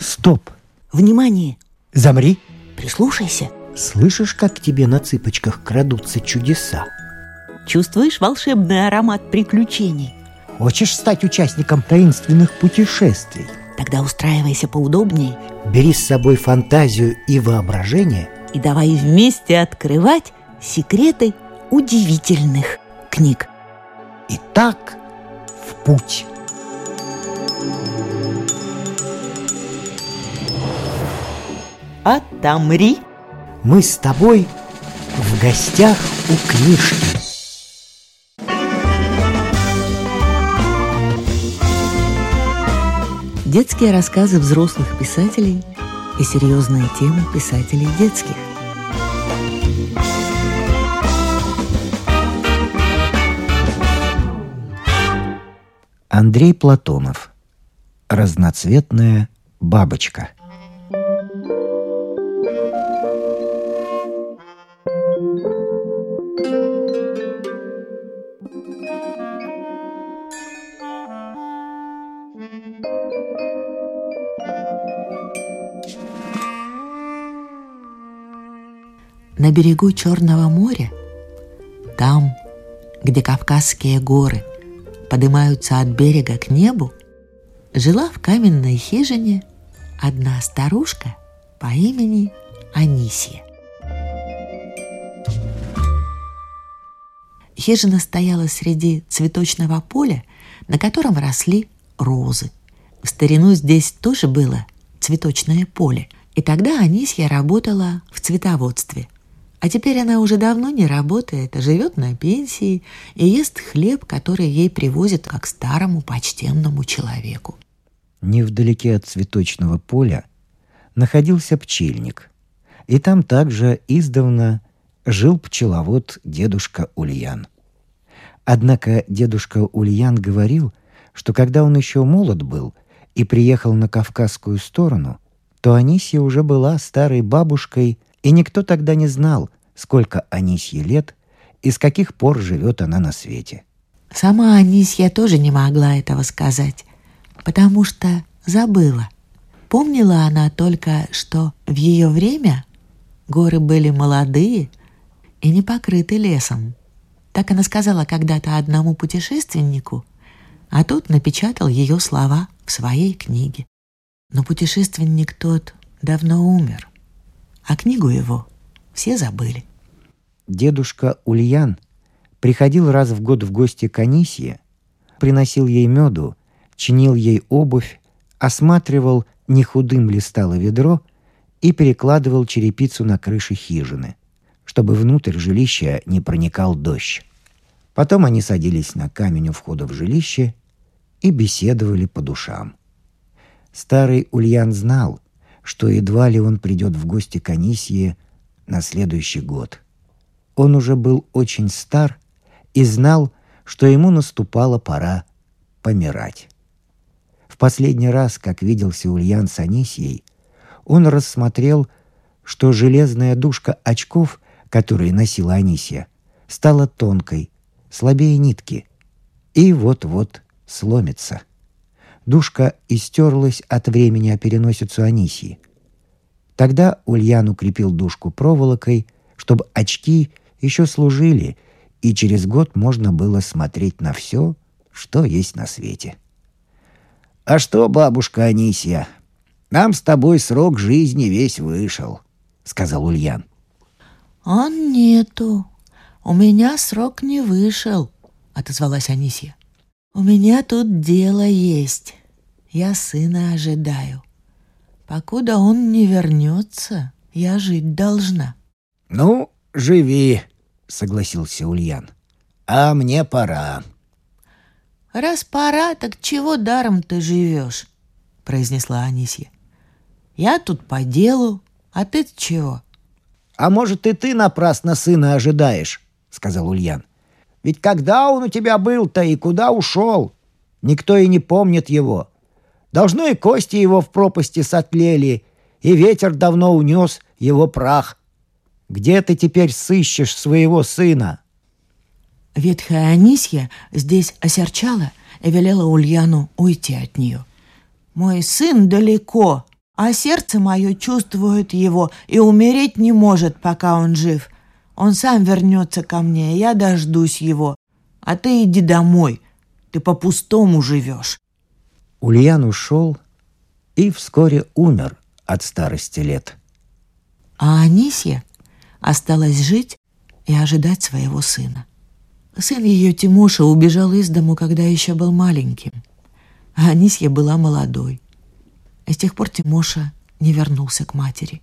Стоп! Внимание! Замри! Прислушайся. Слышишь, как к тебе на цыпочках крадутся чудеса? Чувствуешь волшебный аромат приключений? Хочешь стать участником таинственных путешествий? Тогда устраивайся поудобнее Бери с собой фантазию и воображение и давай вместе открывать секреты удивительных книг. Итак, в путь. Отомри. Мы с тобой в гостях у книжки. Детские рассказы взрослых писателей и серьезные темы писателей детских. Андрей Платонов. Разноцветная бабочка. На берегу Черного моря, там, где Кавказские горы поднимаются от берега к небу, жила в каменной хижине одна старушка по имени Анисия. Хижина стояла среди цветочного поля, на котором росли розы. В старину здесь тоже было цветочное поле, и тогда Анисья работала в цветоводстве. А теперь она уже давно не работает, а живет на пенсии и ест хлеб, который ей привозят как старому почтенному человеку. Невдалеке от цветочного поля находился пчельник. И там также издавна жил пчеловод дедушка Ульян. Однако дедушка Ульян говорил, что когда он еще молод был и приехал на Кавказскую сторону, то Анисия уже была старой бабушкой, и никто тогда не знал, сколько Анисье лет и с каких пор живет она на свете. Сама Анисья тоже не могла этого сказать, потому что забыла. Помнила она только, что в ее время горы были молодые и не покрыты лесом. Так она сказала когда-то одному путешественнику, а тот напечатал ее слова в своей книге. Но путешественник тот давно умер, а книгу его все забыли. Дедушка Ульян приходил раз в год в гости к Анисье, приносил ей меду, чинил ей обувь, осматривал, не худым ли стало ведро, и перекладывал черепицу на крыше хижины, чтобы внутрь жилища не проникал дождь. Потом они садились на камень у входа в жилище и беседовали по душам. Старый Ульян знал, что едва ли он придет в гости к Анисье на следующий год. Он уже был очень стар и знал, что ему наступала пора помирать. В последний раз, как виделся Ульян с Анисией, он рассмотрел, что железная дужка очков, которые носила Анисия, стала тонкой, слабее нитки, и вот-вот сломится. Душка истерлась от времени о переносицу Анисии. Тогда Ульян укрепил душку проволокой, чтобы очки еще служили, и через год можно было смотреть на все, что есть на свете. «А что, бабушка Анисия, нам с тобой срок жизни весь вышел», — сказал Ульян. «А нету, у меня срок не вышел», — отозвалась Анисия. «У меня тут дело есть. Я сына ожидаю. Покуда он не вернется, я жить должна». «Ну, живи», — согласился Ульян. «А мне пора». «Раз пора, так чего даром ты живешь?» — произнесла Анисья. «Я тут по делу, а ты чего?» «А может, и ты напрасно сына ожидаешь?» — сказал Ульян. «Ведь когда он у тебя был-то и куда ушел? Никто и не помнит его. Должно и кости его в пропасти сотлели, и ветер давно унес его прах. Где ты теперь сыщешь своего сына?» Ветхая Анисья здесь осерчала и велела Ульяну уйти от нее. Мой сын далеко, а сердце мое чувствует его и умереть не может, пока он жив. Он сам вернется ко мне, я дождусь его. А ты иди домой, ты по-пустому живешь». Ульян ушел и вскоре умер от старости лет. А Анисья осталась жить и ожидать своего сына. Сын ее Тимоша убежал из дому, когда еще был маленьким, а Анисья была молодой. И с тех пор Тимоша не вернулся к матери.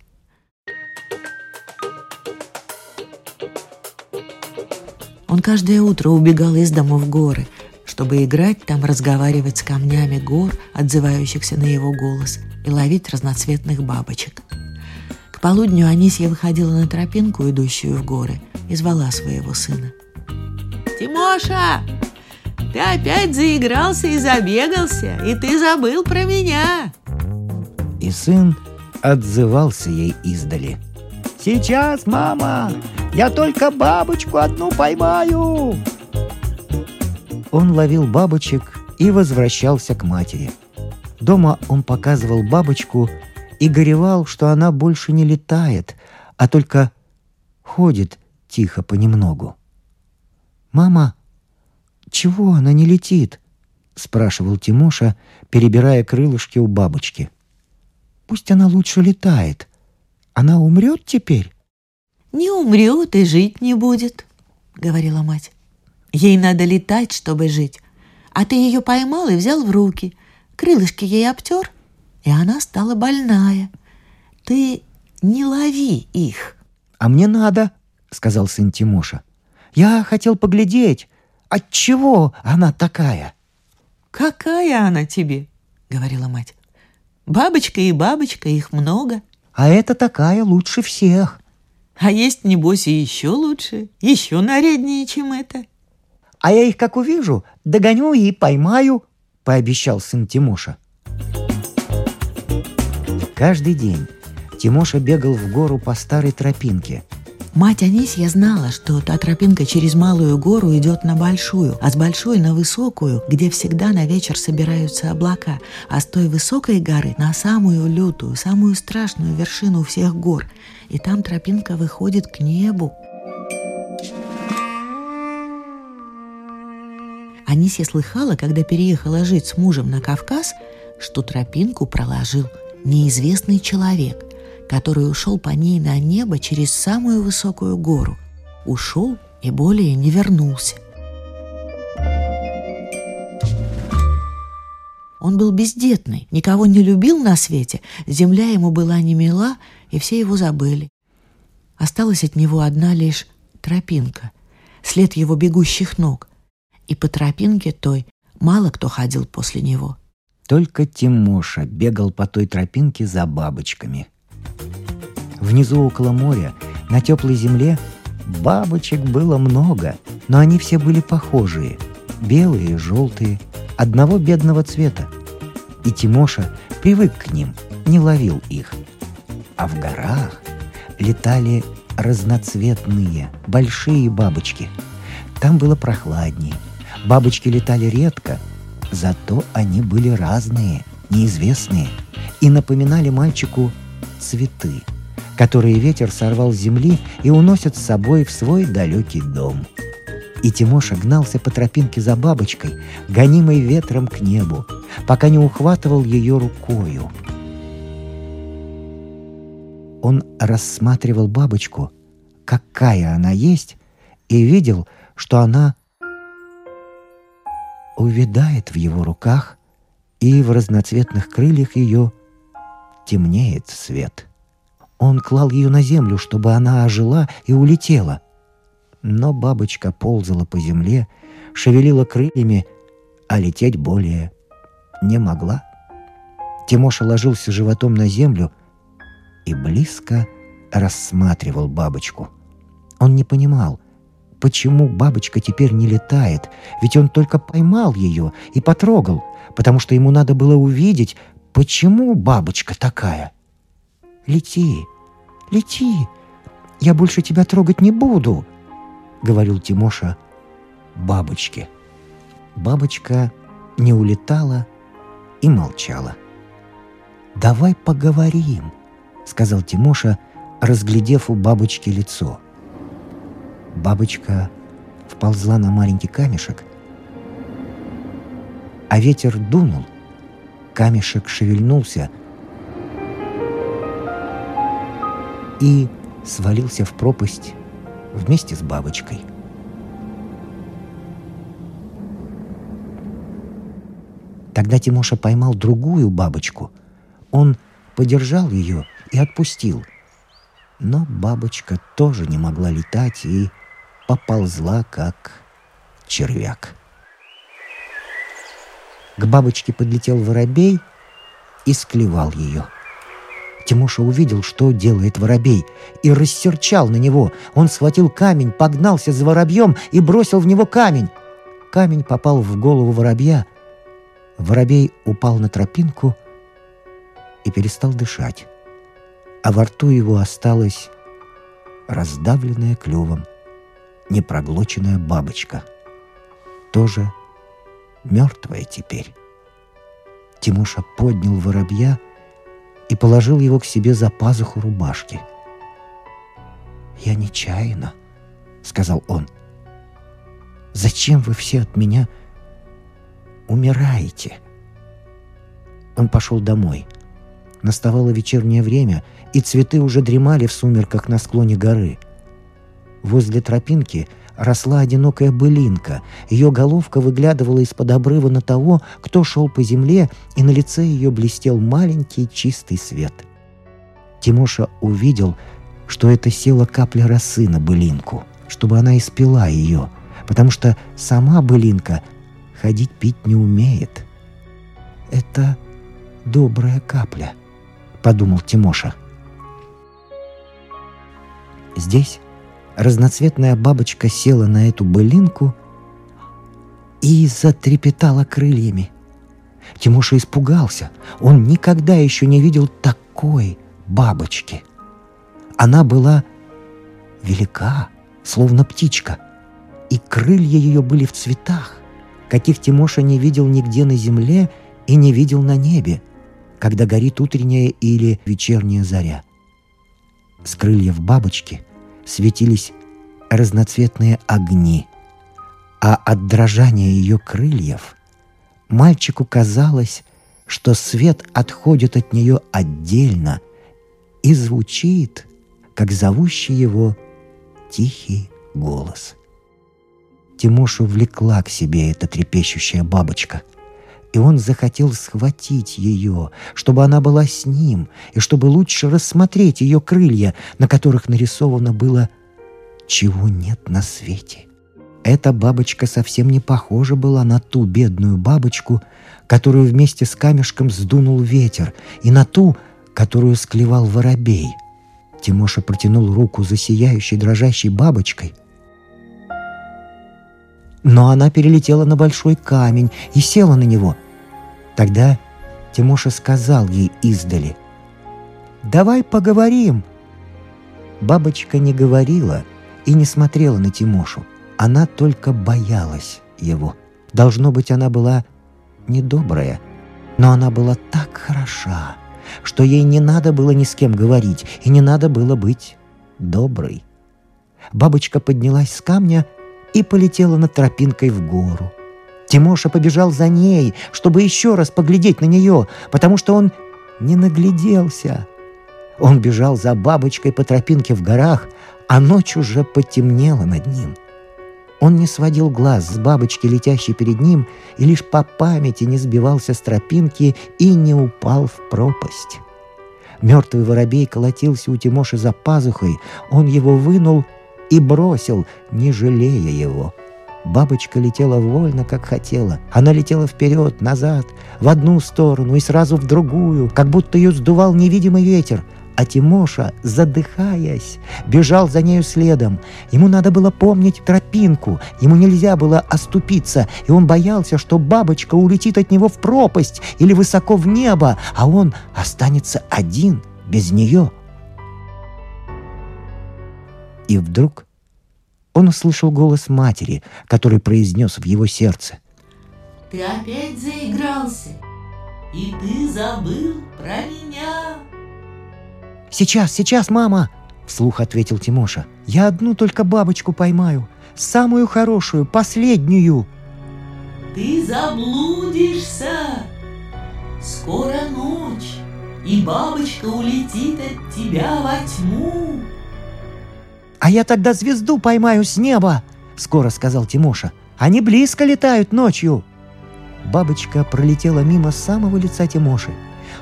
Он каждое утро убегал из дому в горы, чтобы играть там, разговаривать с камнями гор, отзывающихся на его голос, и ловить разноцветных бабочек. К полудню Анисья выходила на тропинку, идущую в горы, и звала своего сына. «Тимоша, ты опять заигрался и забегался, и ты забыл про меня!» И сын отзывался ей издали. «Сейчас, мама! Я только бабочку одну поймаю!» Он ловил бабочек и возвращался к матери. Дома он показывал бабочку и горевал, что она больше не летает, а только ходит тихо понемногу. «Мама, чего она не летит?» — спрашивал Тимоша, перебирая крылышки у бабочки. «Пусть она лучше летает. Она умрет теперь?» «Не умрет и жить не будет», — говорила мать. «Ей надо летать, чтобы жить. А ты ее поймал и взял в руки. Крылышки ей обтер, и она стала больная. Ты не лови их». «А мне надо», — сказал сын Тимоша. Я хотел поглядеть, от чего она такая. Какая она тебе? говорила мать. Бабочка и бабочка, их много. А это такая лучше всех. А есть, небось, и еще лучше, еще наряднее, чем это. А я их, как увижу, догоню и поймаю, пообещал сын Тимоша. Каждый день Тимоша бегал в гору по старой тропинке – Мать Анисья знала, что та тропинка через малую гору идет на большую, а с большой на высокую, где всегда на вечер собираются облака, а с той высокой горы на самую лютую, самую страшную вершину всех гор. И там тропинка выходит к небу. Анисья слыхала, когда переехала жить с мужем на Кавказ, что тропинку проложил неизвестный человек который ушел по ней на небо через самую высокую гору. Ушел и более не вернулся. Он был бездетный, никого не любил на свете, земля ему была не мила, и все его забыли. Осталась от него одна лишь тропинка, след его бегущих ног, и по тропинке той мало кто ходил после него. Только Тимоша бегал по той тропинке за бабочками – Внизу около моря, на теплой земле, бабочек было много, но они все были похожие. Белые желтые, одного бедного цвета. И Тимоша привык к ним, не ловил их. А в горах летали разноцветные, большие бабочки. Там было прохладнее. Бабочки летали редко, зато они были разные, неизвестные и напоминали мальчику цветы – которые ветер сорвал с земли и уносит с собой в свой далекий дом. И Тимоша гнался по тропинке за бабочкой, гонимой ветром к небу, пока не ухватывал ее рукою. Он рассматривал бабочку, какая она есть, и видел, что она увядает в его руках, и в разноцветных крыльях ее темнеет свет. Он клал ее на землю, чтобы она ожила и улетела. Но бабочка ползала по земле, шевелила крыльями, а лететь более не могла. Тимоша ложился животом на землю и близко рассматривал бабочку. Он не понимал, почему бабочка теперь не летает, ведь он только поймал ее и потрогал, потому что ему надо было увидеть, почему бабочка такая — «Лети, лети, я больше тебя трогать не буду», — говорил Тимоша бабочке. Бабочка не улетала и молчала. «Давай поговорим», — сказал Тимоша, разглядев у бабочки лицо. Бабочка вползла на маленький камешек, а ветер дунул. Камешек шевельнулся и свалился в пропасть вместе с бабочкой. Тогда Тимоша поймал другую бабочку. Он подержал ее и отпустил. Но бабочка тоже не могла летать и поползла, как червяк. К бабочке подлетел воробей и склевал ее. Тимоша увидел, что делает воробей, и рассерчал на него. Он схватил камень, погнался за воробьем и бросил в него камень. Камень попал в голову воробья. Воробей упал на тропинку и перестал дышать. А во рту его осталась раздавленная клювом непроглоченная бабочка. Тоже мертвая теперь. Тимоша поднял воробья и положил его к себе за пазуху рубашки. «Я нечаянно», — сказал он. «Зачем вы все от меня умираете?» Он пошел домой. Наставало вечернее время, и цветы уже дремали в сумерках на склоне горы — Возле тропинки росла одинокая былинка. Ее головка выглядывала из-под обрыва на того, кто шел по земле, и на лице ее блестел маленький чистый свет. Тимоша увидел, что это села капля росы на былинку, чтобы она испила ее, потому что сама былинка ходить пить не умеет. «Это добрая капля», — подумал Тимоша. Здесь разноцветная бабочка села на эту былинку и затрепетала крыльями. Тимоша испугался. Он никогда еще не видел такой бабочки. Она была велика, словно птичка, и крылья ее были в цветах, каких Тимоша не видел нигде на земле и не видел на небе, когда горит утренняя или вечерняя заря. С крыльев бабочки светились разноцветные огни, а от дрожания ее крыльев мальчику казалось, что свет отходит от нее отдельно и звучит, как зовущий его тихий голос. Тимошу влекла к себе эта трепещущая бабочка — и он захотел схватить ее, чтобы она была с ним, и чтобы лучше рассмотреть ее крылья, на которых нарисовано было «Чего нет на свете». Эта бабочка совсем не похожа была на ту бедную бабочку, которую вместе с камешком сдунул ветер, и на ту, которую склевал воробей. Тимоша протянул руку за сияющей дрожащей бабочкой — но она перелетела на большой камень и села на него. Тогда Тимоша сказал ей издали, «Давай поговорим». Бабочка не говорила и не смотрела на Тимошу. Она только боялась его. Должно быть, она была недобрая, но она была так хороша, что ей не надо было ни с кем говорить и не надо было быть доброй. Бабочка поднялась с камня — и полетела над тропинкой в гору. Тимоша побежал за ней, чтобы еще раз поглядеть на нее, потому что он не нагляделся. Он бежал за бабочкой по тропинке в горах, а ночь уже потемнела над ним. Он не сводил глаз с бабочки, летящей перед ним, и лишь по памяти не сбивался с тропинки и не упал в пропасть. Мертвый воробей колотился у Тимоши за пазухой, он его вынул и бросил, не жалея его. Бабочка летела вольно, как хотела. Она летела вперед, назад, в одну сторону и сразу в другую, как будто ее сдувал невидимый ветер. А Тимоша, задыхаясь, бежал за нею следом. Ему надо было помнить тропинку, ему нельзя было оступиться, и он боялся, что бабочка улетит от него в пропасть или высоко в небо, а он останется один без нее — и вдруг он услышал голос матери, который произнес в его сердце. «Ты опять заигрался? и ты забыл про меня. «Сейчас, сейчас, мама!» — вслух ответил Тимоша. «Я одну только бабочку поймаю. Самую хорошую, последнюю!» «Ты заблудишься! Скоро ночь, и бабочка улетит от тебя во тьму!» «А я тогда звезду поймаю с неба!» — скоро сказал Тимоша. «Они близко летают ночью!» Бабочка пролетела мимо самого лица Тимоши.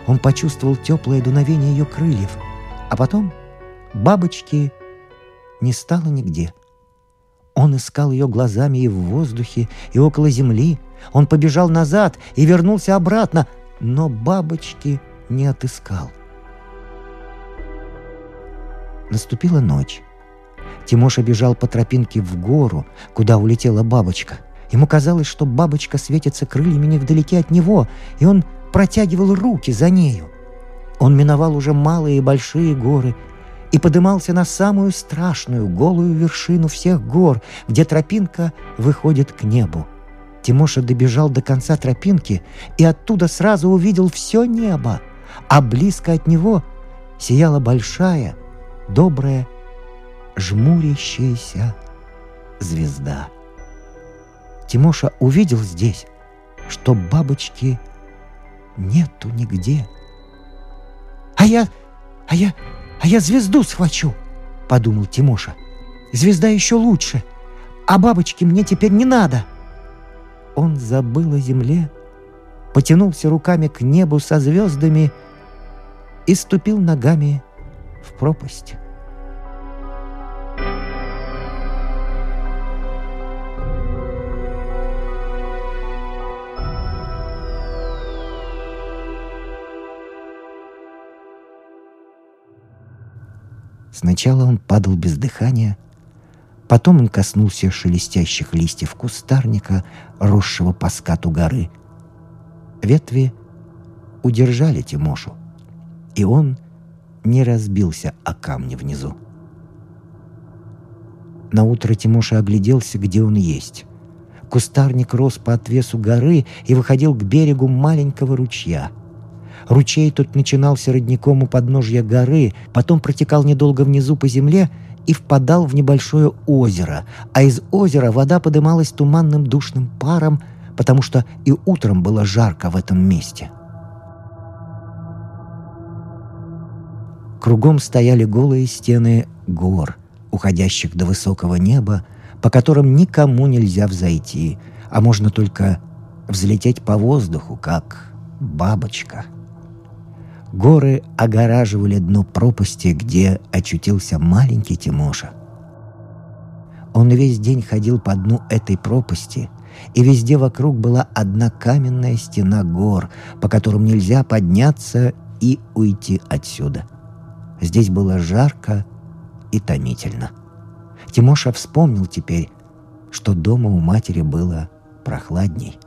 Он почувствовал теплое дуновение ее крыльев. А потом бабочки не стало нигде. Он искал ее глазами и в воздухе, и около земли. Он побежал назад и вернулся обратно, но бабочки не отыскал. Наступила ночь. Тимоша бежал по тропинке в гору, куда улетела бабочка. Ему казалось, что бабочка светится крыльями невдалеке от него, и он протягивал руки за нею. Он миновал уже малые и большие горы и подымался на самую страшную голую вершину всех гор, где тропинка выходит к небу. Тимоша добежал до конца тропинки и оттуда сразу увидел все небо, а близко от него сияла большая, добрая, жмурящаяся звезда. Тимоша увидел здесь, что бабочки нету нигде. «А я, а я, а я звезду схвачу!» — подумал Тимоша. «Звезда еще лучше, а бабочки мне теперь не надо!» Он забыл о земле, потянулся руками к небу со звездами и ступил ногами в пропасть. Сначала он падал без дыхания, потом он коснулся шелестящих листьев кустарника, росшего по скату горы. Ветви удержали Тимошу, и он не разбился о камни внизу. На утро Тимоша огляделся, где он есть. Кустарник рос по отвесу горы и выходил к берегу маленького ручья — Ручей тут начинался родником у подножья горы, потом протекал недолго внизу по земле и впадал в небольшое озеро, а из озера вода подымалась туманным душным паром, потому что и утром было жарко в этом месте. Кругом стояли голые стены гор, уходящих до высокого неба, по которым никому нельзя взойти, а можно только взлететь по воздуху, как бабочка — Горы огораживали дно пропасти, где очутился маленький Тимоша. Он весь день ходил по дну этой пропасти, и везде вокруг была одна каменная стена гор, по которым нельзя подняться и уйти отсюда. Здесь было жарко и томительно. Тимоша вспомнил теперь, что дома у матери было прохладней.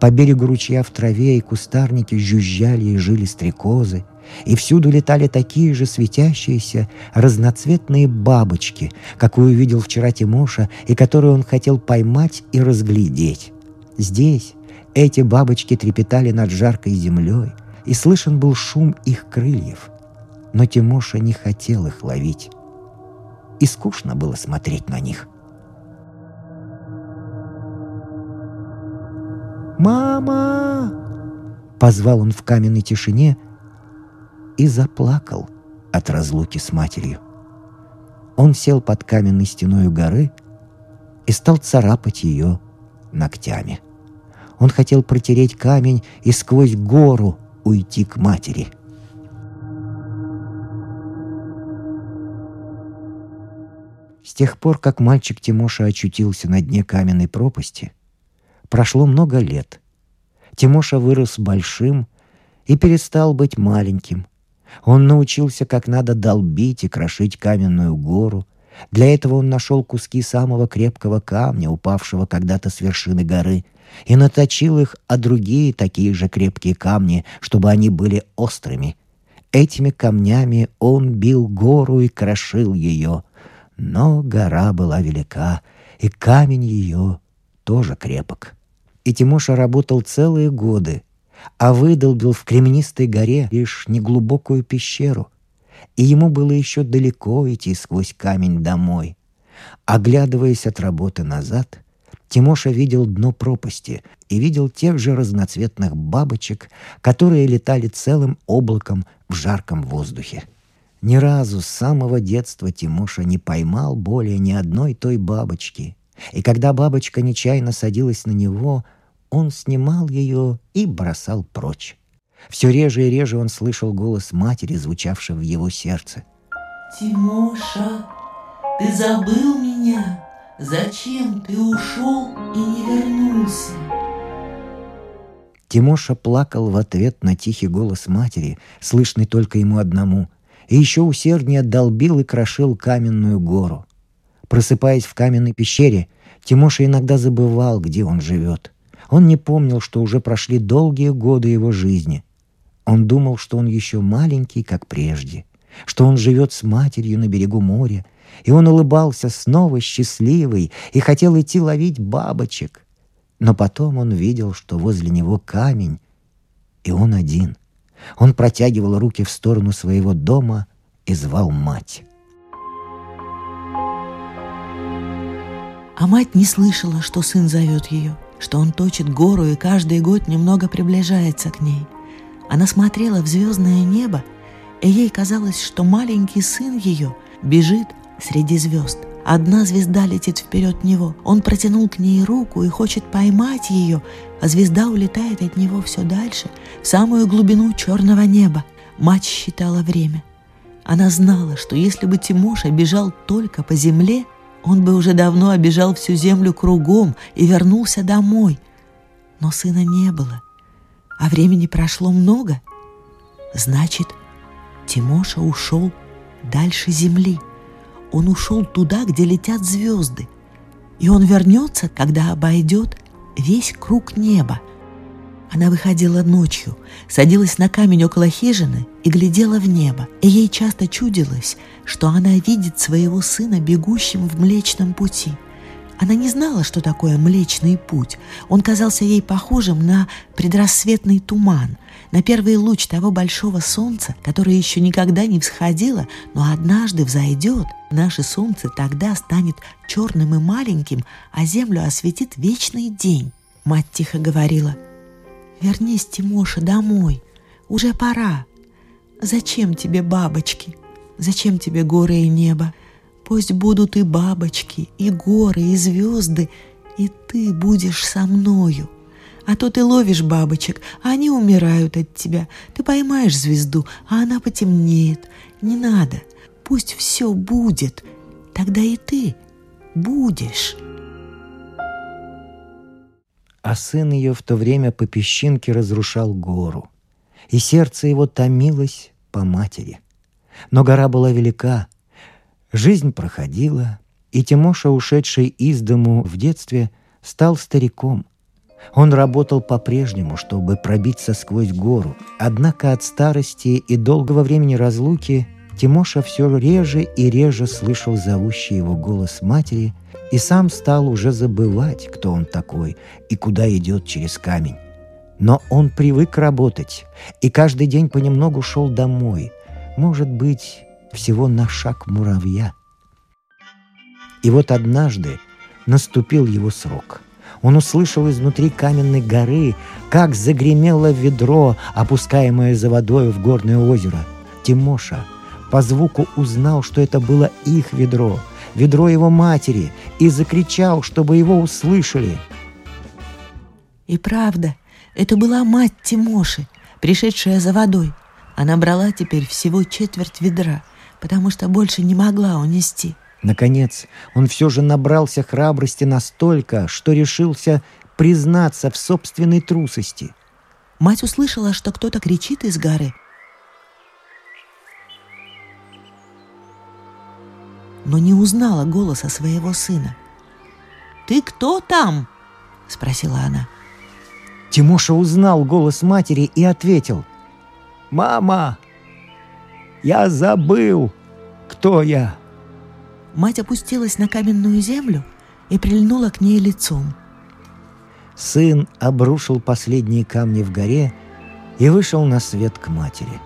По берегу ручья в траве и кустарнике жужжали и жили стрекозы, и всюду летали такие же светящиеся разноцветные бабочки, какую видел вчера Тимоша и которую он хотел поймать и разглядеть. Здесь эти бабочки трепетали над жаркой землей, и слышен был шум их крыльев. Но Тимоша не хотел их ловить. И скучно было смотреть на них. «Мама!» Позвал он в каменной тишине и заплакал от разлуки с матерью. Он сел под каменной стеной горы и стал царапать ее ногтями. Он хотел протереть камень и сквозь гору уйти к матери. С тех пор, как мальчик Тимоша очутился на дне каменной пропасти — Прошло много лет. Тимоша вырос большим и перестал быть маленьким. Он научился, как надо долбить и крошить каменную гору. Для этого он нашел куски самого крепкого камня, упавшего когда-то с вершины горы, и наточил их, а другие такие же крепкие камни, чтобы они были острыми. Этими камнями он бил гору и крошил ее. Но гора была велика, и камень ее тоже крепок. И Тимоша работал целые годы. а выдолбил в кременистой горе лишь неглубокую пещеру, и ему было еще далеко идти сквозь камень домой. Оглядываясь от работы назад, Тимоша видел дно пропасти и видел тех же разноцветных бабочек, которые летали целым облаком в жарком воздухе. Ни разу с самого детства Тимоша не поймал более ни одной той бабочки. И когда бабочка нечаянно садилась на него, он снимал ее и бросал прочь. Все реже и реже он слышал голос матери, звучавший в его сердце. «Тимоша, ты забыл меня? Зачем ты ушел и не вернулся?» Тимоша плакал в ответ на тихий голос матери, слышный только ему одному — и еще усерднее долбил и крошил каменную гору. Просыпаясь в каменной пещере, Тимоша иногда забывал, где он живет. Он не помнил, что уже прошли долгие годы его жизни. Он думал, что он еще маленький, как прежде, что он живет с матерью на берегу моря, и он улыбался снова счастливый и хотел идти ловить бабочек. Но потом он видел, что возле него камень, и он один. Он протягивал руки в сторону своего дома и звал мать. А мать не слышала, что сын зовет ее, что он точит гору и каждый год немного приближается к ней. Она смотрела в звездное небо, и ей казалось, что маленький сын ее бежит среди звезд – Одна звезда летит вперед него. Он протянул к ней руку и хочет поймать ее, а звезда улетает от него все дальше, в самую глубину черного неба. Мать считала время. Она знала, что если бы Тимоша бежал только по земле, он бы уже давно обежал всю землю кругом и вернулся домой. Но сына не было, а времени прошло много. Значит, Тимоша ушел дальше земли — он ушел туда, где летят звезды. И он вернется, когда обойдет весь круг неба. Она выходила ночью, садилась на камень около хижины и глядела в небо. И ей часто чудилось, что она видит своего сына бегущим в Млечном пути. Она не знала, что такое Млечный путь. Он казался ей похожим на предрассветный туман, на первый луч того большого солнца, которое еще никогда не всходило, но однажды взойдет. Наше солнце тогда станет черным и маленьким, а землю осветит вечный день. Мать тихо говорила, «Вернись, Тимоша, домой. Уже пора. Зачем тебе бабочки? Зачем тебе горы и небо? Пусть будут и бабочки, и горы, и звезды, и ты будешь со мною». А то ты ловишь бабочек, а они умирают от тебя. Ты поймаешь звезду, а она потемнеет. Не надо. Пусть все будет. Тогда и ты будешь. А сын ее в то время по песчинке разрушал гору, и сердце его томилось по матери. Но гора была велика, жизнь проходила, и Тимоша, ушедший из дому в детстве, стал стариком, он работал по-прежнему, чтобы пробиться сквозь гору. Однако от старости и долгого времени разлуки Тимоша все реже и реже слышал зовущий его голос матери и сам стал уже забывать, кто он такой и куда идет через камень. Но он привык работать и каждый день понемногу шел домой, может быть, всего на шаг муравья. И вот однажды наступил его срок — он услышал изнутри каменной горы, как загремело ведро, опускаемое за водой в горное озеро. Тимоша по звуку узнал, что это было их ведро, ведро его матери, и закричал, чтобы его услышали. И правда, это была мать Тимоши, пришедшая за водой. Она брала теперь всего четверть ведра, потому что больше не могла унести. Наконец, он все же набрался храбрости настолько, что решился признаться в собственной трусости. Мать услышала, что кто-то кричит из горы. Но не узнала голоса своего сына. «Ты кто там?» — спросила она. Тимоша узнал голос матери и ответил. «Мама, я забыл, кто я». Мать опустилась на каменную землю и прильнула к ней лицом. Сын обрушил последние камни в горе и вышел на свет к матери.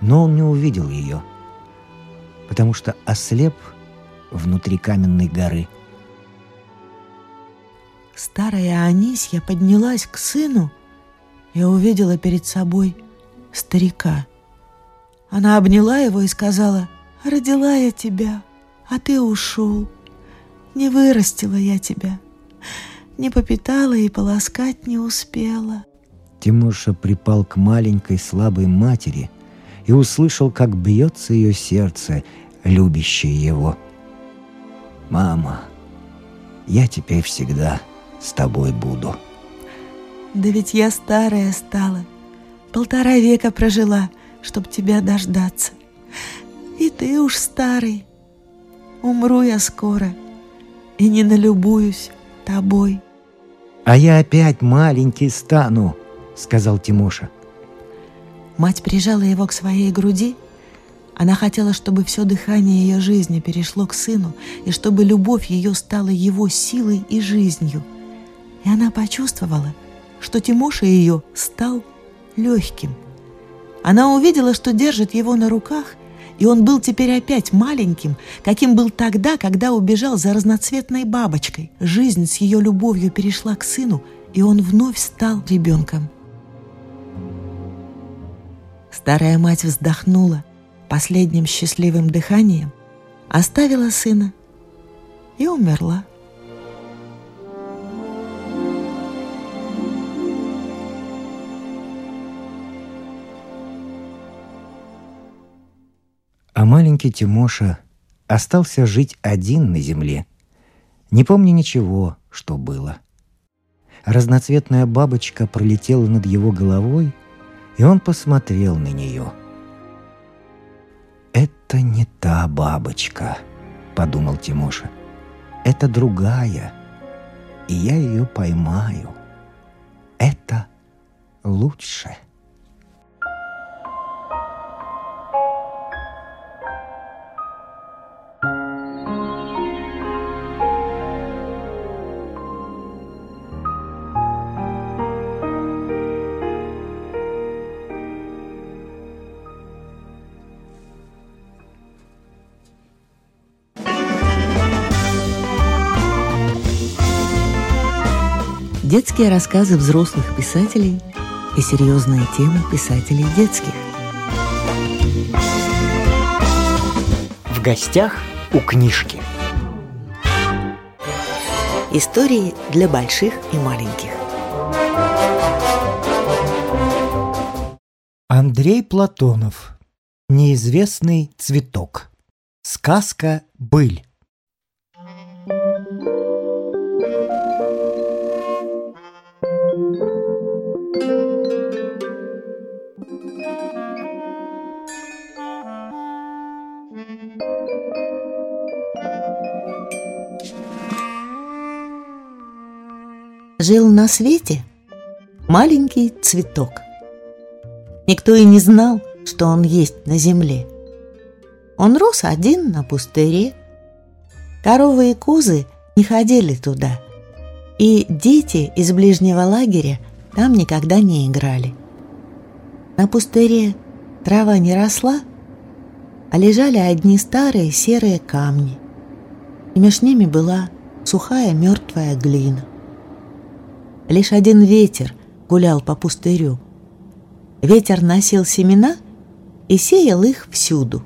Но он не увидел ее, потому что ослеп внутри каменной горы. Старая Анисья поднялась к сыну и увидела перед собой старика. Она обняла его и сказала, «Родила я тебя, а ты ушел. Не вырастила я тебя, не попитала и полоскать не успела». Тимоша припал к маленькой слабой матери и услышал, как бьется ее сердце, любящее его. «Мама, я теперь всегда с тобой буду». Да ведь я старая стала, полтора века прожила, чтоб тебя дождаться. И ты уж старый. Умру я скоро и не налюбуюсь тобой. «А я опять маленький стану», — сказал Тимоша. Мать прижала его к своей груди. Она хотела, чтобы все дыхание ее жизни перешло к сыну, и чтобы любовь ее стала его силой и жизнью. И она почувствовала, что Тимоша ее стал легким. Она увидела, что держит его на руках, и он был теперь опять маленьким, каким был тогда, когда убежал за разноцветной бабочкой. Жизнь с ее любовью перешла к сыну, и он вновь стал ребенком. Старая мать вздохнула последним счастливым дыханием, оставила сына и умерла. А маленький Тимоша остался жить один на земле, не помня ничего, что было. Разноцветная бабочка пролетела над его головой, и он посмотрел на нее. «Это не та бабочка», — подумал Тимоша. «Это другая, и я ее поймаю. Это лучше». Детские рассказы взрослых писателей и серьезные темы писателей детских. В гостях у книжки. Истории для больших и маленьких. Андрей Платонов. Неизвестный цветок. Сказка «Быль». Жил на свете маленький цветок. Никто и не знал, что он есть на земле. Он рос один на пустыре. Коровы и козы не ходили туда, и дети из ближнего лагеря там никогда не играли. На пустыре трава не росла, а лежали одни старые серые камни, и между ними была сухая мертвая глина. Лишь один ветер гулял по пустырю. Ветер носил семена и сеял их всюду.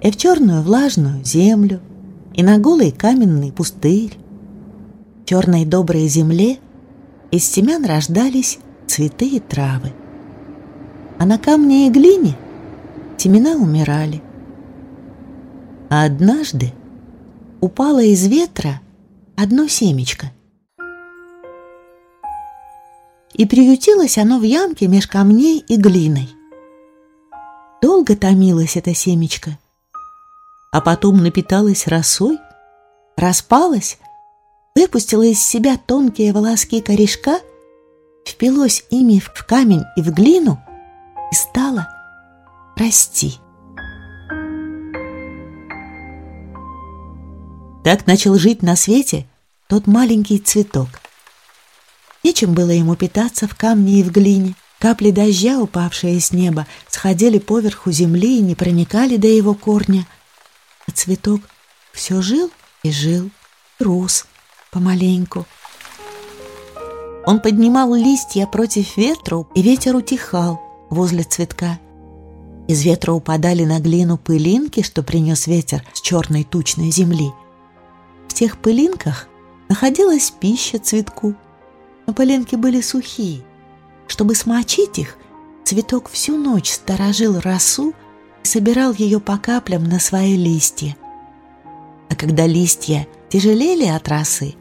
И в черную влажную землю, и на голый каменный пустырь. В черной доброй земле из семян рождались цветы и травы. А на камне и глине семена умирали. А однажды упало из ветра одно семечко — и приютилось оно в ямке меж камней и глиной. Долго томилось это семечко, а потом напиталось росой, распалось, выпустило из себя тонкие волоски корешка, впилось ими в камень и в глину и стало расти. Так начал жить на свете тот маленький цветок. Нечем было ему питаться в камне и в глине. Капли дождя, упавшие с неба, сходили поверху земли и не проникали до его корня. А цветок все жил и жил, рос помаленьку. Он поднимал листья против ветру, и ветер утихал возле цветка. Из ветра упадали на глину пылинки, что принес ветер с черной тучной земли. В тех пылинках находилась пища цветку, но пылинки были сухие. Чтобы смочить их, цветок всю ночь сторожил росу и собирал ее по каплям на свои листья. А когда листья тяжелели от росы,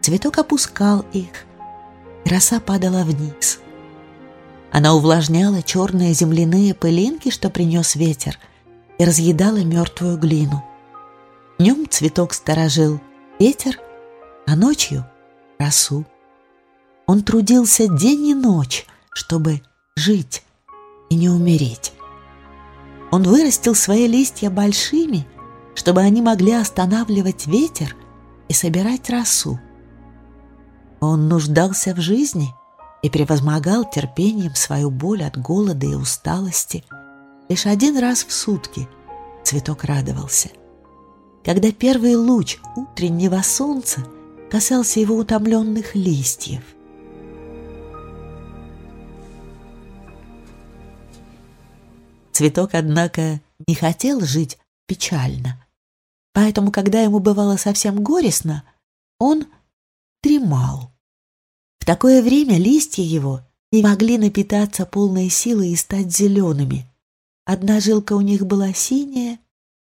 цветок опускал их, и роса падала вниз. Она увлажняла черные земляные пылинки, что принес ветер, и разъедала мертвую глину. Днем цветок сторожил ветер, а ночью — росу. Он трудился день и ночь, чтобы жить и не умереть. Он вырастил свои листья большими, чтобы они могли останавливать ветер и собирать росу. Он нуждался в жизни и превозмогал терпением свою боль от голода и усталости. Лишь один раз в сутки цветок радовался. Когда первый луч утреннего солнца касался его утомленных листьев. Цветок, однако, не хотел жить печально. Поэтому, когда ему бывало совсем горестно, он дремал. В такое время листья его не могли напитаться полной силой и стать зелеными. Одна жилка у них была синяя,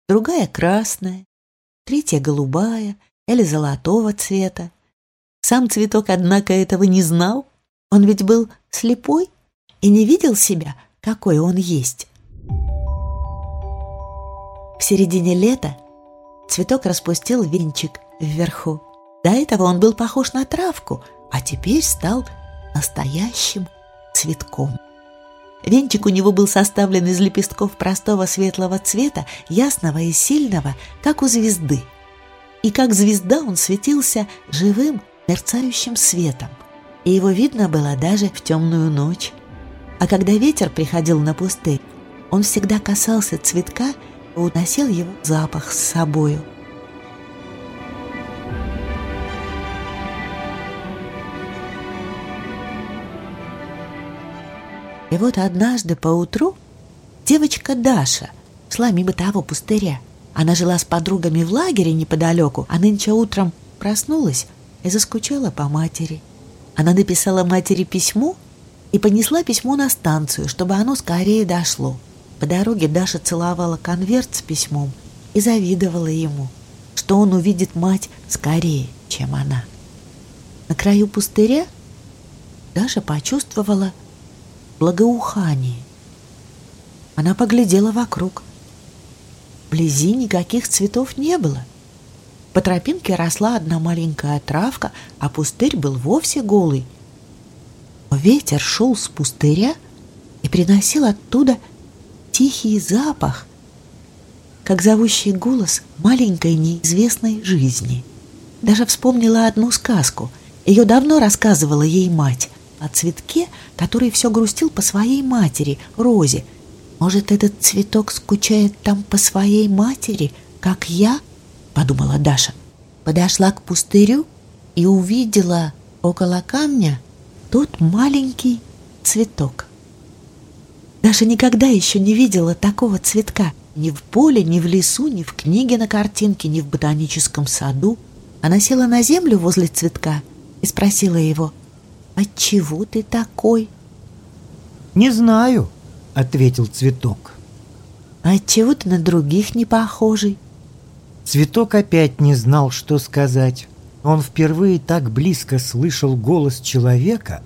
другая красная, третья голубая или золотого цвета. Сам цветок, однако, этого не знал. Он ведь был слепой и не видел себя, какой он есть. В середине лета цветок распустил венчик вверху. До этого он был похож на травку, а теперь стал настоящим цветком. Венчик у него был составлен из лепестков простого светлого цвета, ясного и сильного, как у звезды. И как звезда он светился живым, мерцающим светом. И его видно было даже в темную ночь. А когда ветер приходил на пустырь, он всегда касался цветка уносил его запах с собою. И вот однажды поутру девочка Даша шла мимо того пустыря. Она жила с подругами в лагере неподалеку, а нынче утром проснулась и заскучала по матери. Она написала матери письмо и понесла письмо на станцию, чтобы оно скорее дошло. По дороге Даша целовала конверт с письмом и завидовала ему, что он увидит мать скорее, чем она. На краю пустыря Даша почувствовала благоухание. Она поглядела вокруг. Вблизи никаких цветов не было. По тропинке росла одна маленькая травка, а пустырь был вовсе голый. Ветер шел с пустыря и приносил оттуда тихий запах, как зовущий голос маленькой неизвестной жизни. Даже вспомнила одну сказку. Ее давно рассказывала ей мать о цветке, который все грустил по своей матери, Розе. Может, этот цветок скучает там по своей матери, как я? Подумала Даша. Подошла к пустырю и увидела около камня тот маленький цветок. Даша никогда еще не видела такого цветка. Ни в поле, ни в лесу, ни в книге на картинке, ни в ботаническом саду. Она села на землю возле цветка и спросила его, «Отчего ты такой?» «Не знаю», — ответил цветок. «Отчего ты на других не похожий?» Цветок опять не знал, что сказать. Он впервые так близко слышал голос человека,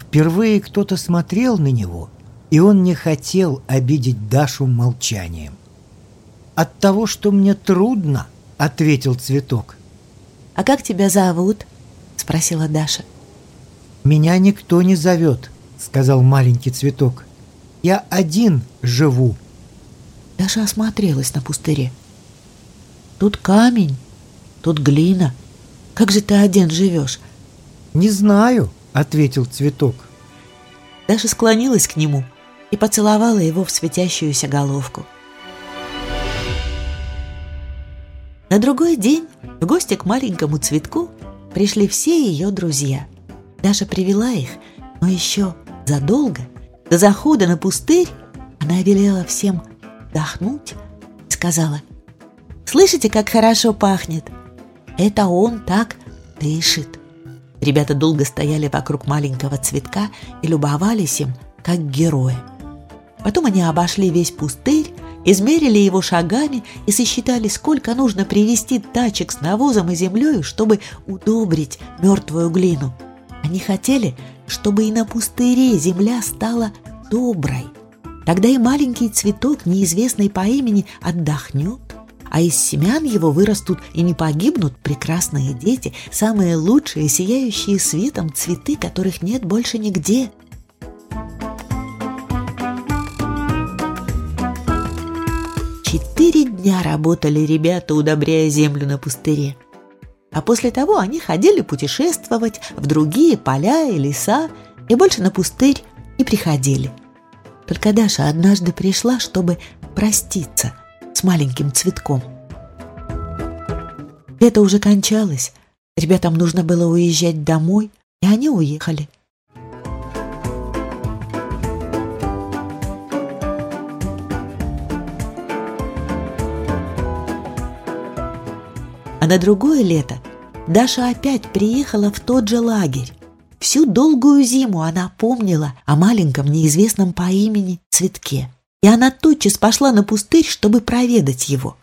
впервые кто-то смотрел на него — и он не хотел обидеть Дашу молчанием. «От того, что мне трудно», — ответил цветок. «А как тебя зовут?» — спросила Даша. «Меня никто не зовет», — сказал маленький цветок. «Я один живу». Даша осмотрелась на пустыре. «Тут камень, тут глина. Как же ты один живешь?» «Не знаю», — ответил цветок. Даша склонилась к нему и поцеловала его в светящуюся головку. На другой день в гости к маленькому цветку пришли все ее друзья. Даша привела их, но еще задолго, до захода на пустырь, она велела всем вдохнуть и сказала, «Слышите, как хорошо пахнет? Это он так дышит». Ребята долго стояли вокруг маленького цветка и любовались им, как герои. Потом они обошли весь пустырь, измерили его шагами и сосчитали, сколько нужно привезти тачек с навозом и землей, чтобы удобрить мертвую глину. Они хотели, чтобы и на пустыре земля стала доброй. Тогда и маленький цветок, неизвестный по имени, отдохнет, а из семян его вырастут и не погибнут прекрасные дети, самые лучшие, сияющие светом цветы, которых нет больше нигде. Четыре дня работали ребята, удобряя землю на пустыре. А после того они ходили путешествовать в другие поля и леса, и больше на пустырь не приходили. Только Даша однажды пришла, чтобы проститься – с маленьким цветком. Лето уже кончалось, ребятам нужно было уезжать домой, и они уехали. А на другое лето Даша опять приехала в тот же лагерь. Всю долгую зиму она помнила о маленьком неизвестном по имени цветке и она тотчас пошла на пустырь, чтобы проведать его.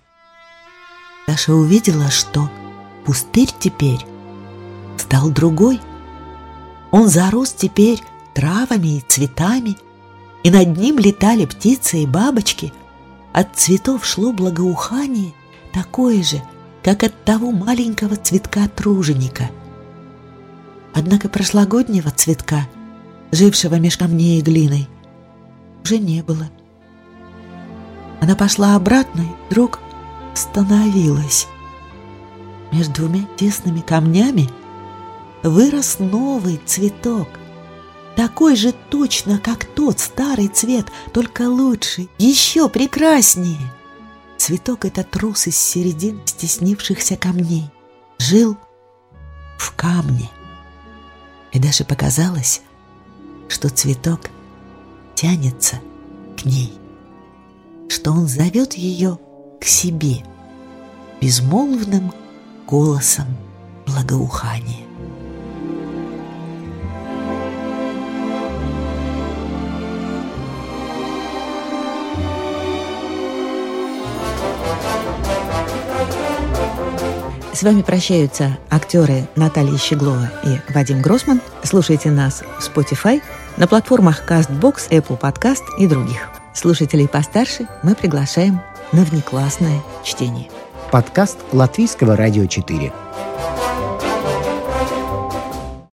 Даша увидела, что пустырь теперь стал другой. Он зарос теперь травами и цветами, и над ним летали птицы и бабочки. От цветов шло благоухание, такое же, как от того маленького цветка труженика. Однако прошлогоднего цветка, жившего меж камней и глиной, уже не было – она пошла обратно и вдруг остановилась. Между двумя тесными камнями вырос новый цветок, такой же точно, как тот старый цвет, только лучше, еще прекраснее. Цветок этот рос из середин стеснившихся камней, жил в камне. И даже показалось, что цветок тянется к ней что он зовет ее к себе безмолвным голосом благоухания. С вами прощаются актеры Наталья Щеглова и Вадим Гросман. Слушайте нас в Spotify, на платформах CastBox, Apple Podcast и других. Слушателей постарше мы приглашаем на внеклассное чтение. Подкаст Латвийского радио 4.